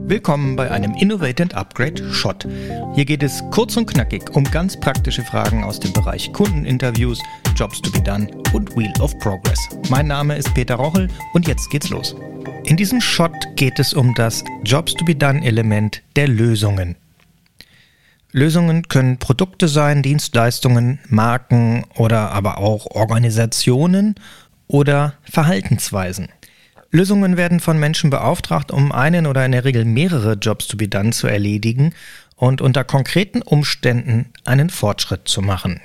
Willkommen bei einem Innovate and Upgrade Shot. Hier geht es kurz und knackig um ganz praktische Fragen aus dem Bereich Kundeninterviews, Jobs to be done und Wheel of Progress. Mein Name ist Peter Rochel und jetzt geht's los. In diesem Shot geht es um das Jobs to be done Element der Lösungen. Lösungen können Produkte sein, Dienstleistungen, Marken oder aber auch Organisationen oder Verhaltensweisen. Lösungen werden von Menschen beauftragt, um einen oder in der Regel mehrere Jobs to be done zu erledigen und unter konkreten Umständen einen Fortschritt zu machen.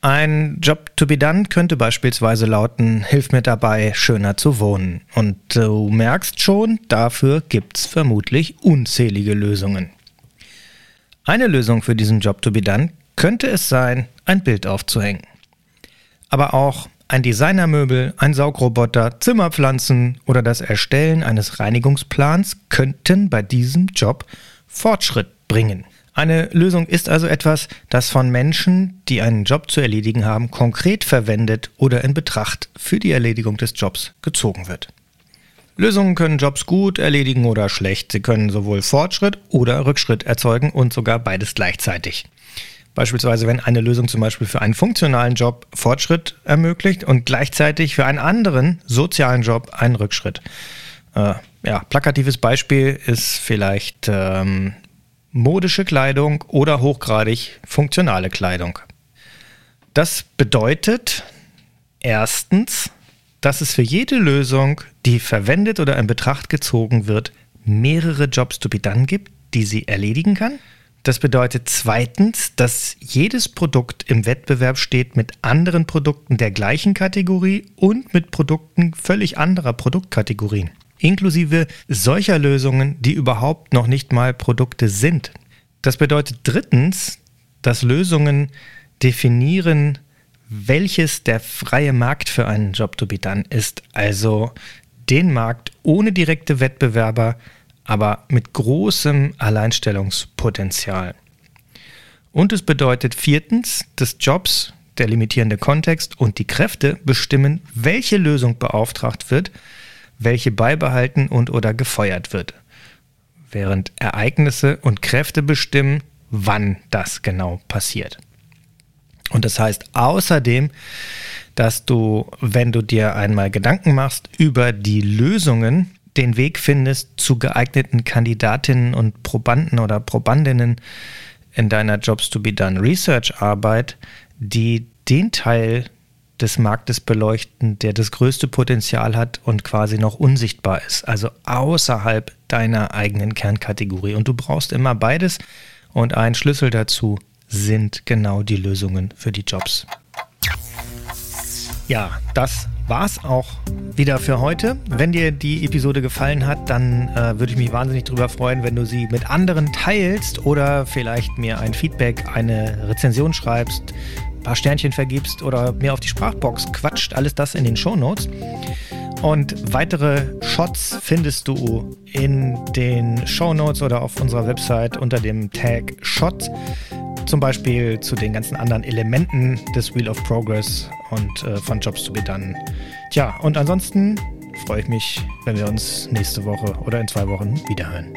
Ein Job to be done könnte beispielsweise lauten, hilf mir dabei, schöner zu wohnen. Und du merkst schon, dafür gibt's vermutlich unzählige Lösungen. Eine Lösung für diesen Job to be done könnte es sein, ein Bild aufzuhängen. Aber auch ein Designermöbel, ein Saugroboter, Zimmerpflanzen oder das Erstellen eines Reinigungsplans könnten bei diesem Job Fortschritt bringen. Eine Lösung ist also etwas, das von Menschen, die einen Job zu erledigen haben, konkret verwendet oder in Betracht für die Erledigung des Jobs gezogen wird. Lösungen können Jobs gut erledigen oder schlecht. Sie können sowohl Fortschritt oder Rückschritt erzeugen und sogar beides gleichzeitig. Beispielsweise, wenn eine Lösung zum Beispiel für einen funktionalen Job Fortschritt ermöglicht und gleichzeitig für einen anderen sozialen Job einen Rückschritt. Äh, ja, plakatives Beispiel ist vielleicht ähm, modische Kleidung oder hochgradig funktionale Kleidung. Das bedeutet erstens, dass es für jede Lösung, die verwendet oder in Betracht gezogen wird, mehrere Jobs to be done gibt, die sie erledigen kann. Das bedeutet zweitens, dass jedes Produkt im Wettbewerb steht mit anderen Produkten der gleichen Kategorie und mit Produkten völlig anderer Produktkategorien. Inklusive solcher Lösungen, die überhaupt noch nicht mal Produkte sind. Das bedeutet drittens, dass Lösungen definieren, welches der freie Markt für einen Job to be done ist. Also den Markt ohne direkte Wettbewerber, aber mit großem Alleinstellungspotenzial. Und es bedeutet viertens, dass Jobs, der limitierende Kontext und die Kräfte bestimmen, welche Lösung beauftragt wird, welche beibehalten und oder gefeuert wird. Während Ereignisse und Kräfte bestimmen, wann das genau passiert. Und das heißt außerdem, dass du, wenn du dir einmal Gedanken machst über die Lösungen, den Weg findest zu geeigneten Kandidatinnen und Probanden oder Probandinnen in deiner Jobs to be Done Research Arbeit, die den Teil des Marktes beleuchten, der das größte Potenzial hat und quasi noch unsichtbar ist, also außerhalb deiner eigenen Kernkategorie. Und du brauchst immer beides und ein Schlüssel dazu sind genau die Lösungen für die Jobs. Ja, das war's auch wieder für heute. Wenn dir die Episode gefallen hat, dann äh, würde ich mich wahnsinnig darüber freuen, wenn du sie mit anderen teilst oder vielleicht mir ein Feedback, eine Rezension schreibst, ein paar Sternchen vergibst oder mir auf die Sprachbox quatscht. Alles das in den Show Notes. Und weitere Shots findest du in den Show Notes oder auf unserer Website unter dem Tag Shots zum Beispiel zu den ganzen anderen Elementen des Wheel of Progress und äh, von Jobs to be done. Tja, und ansonsten freue ich mich, wenn wir uns nächste Woche oder in zwei Wochen wiederhören.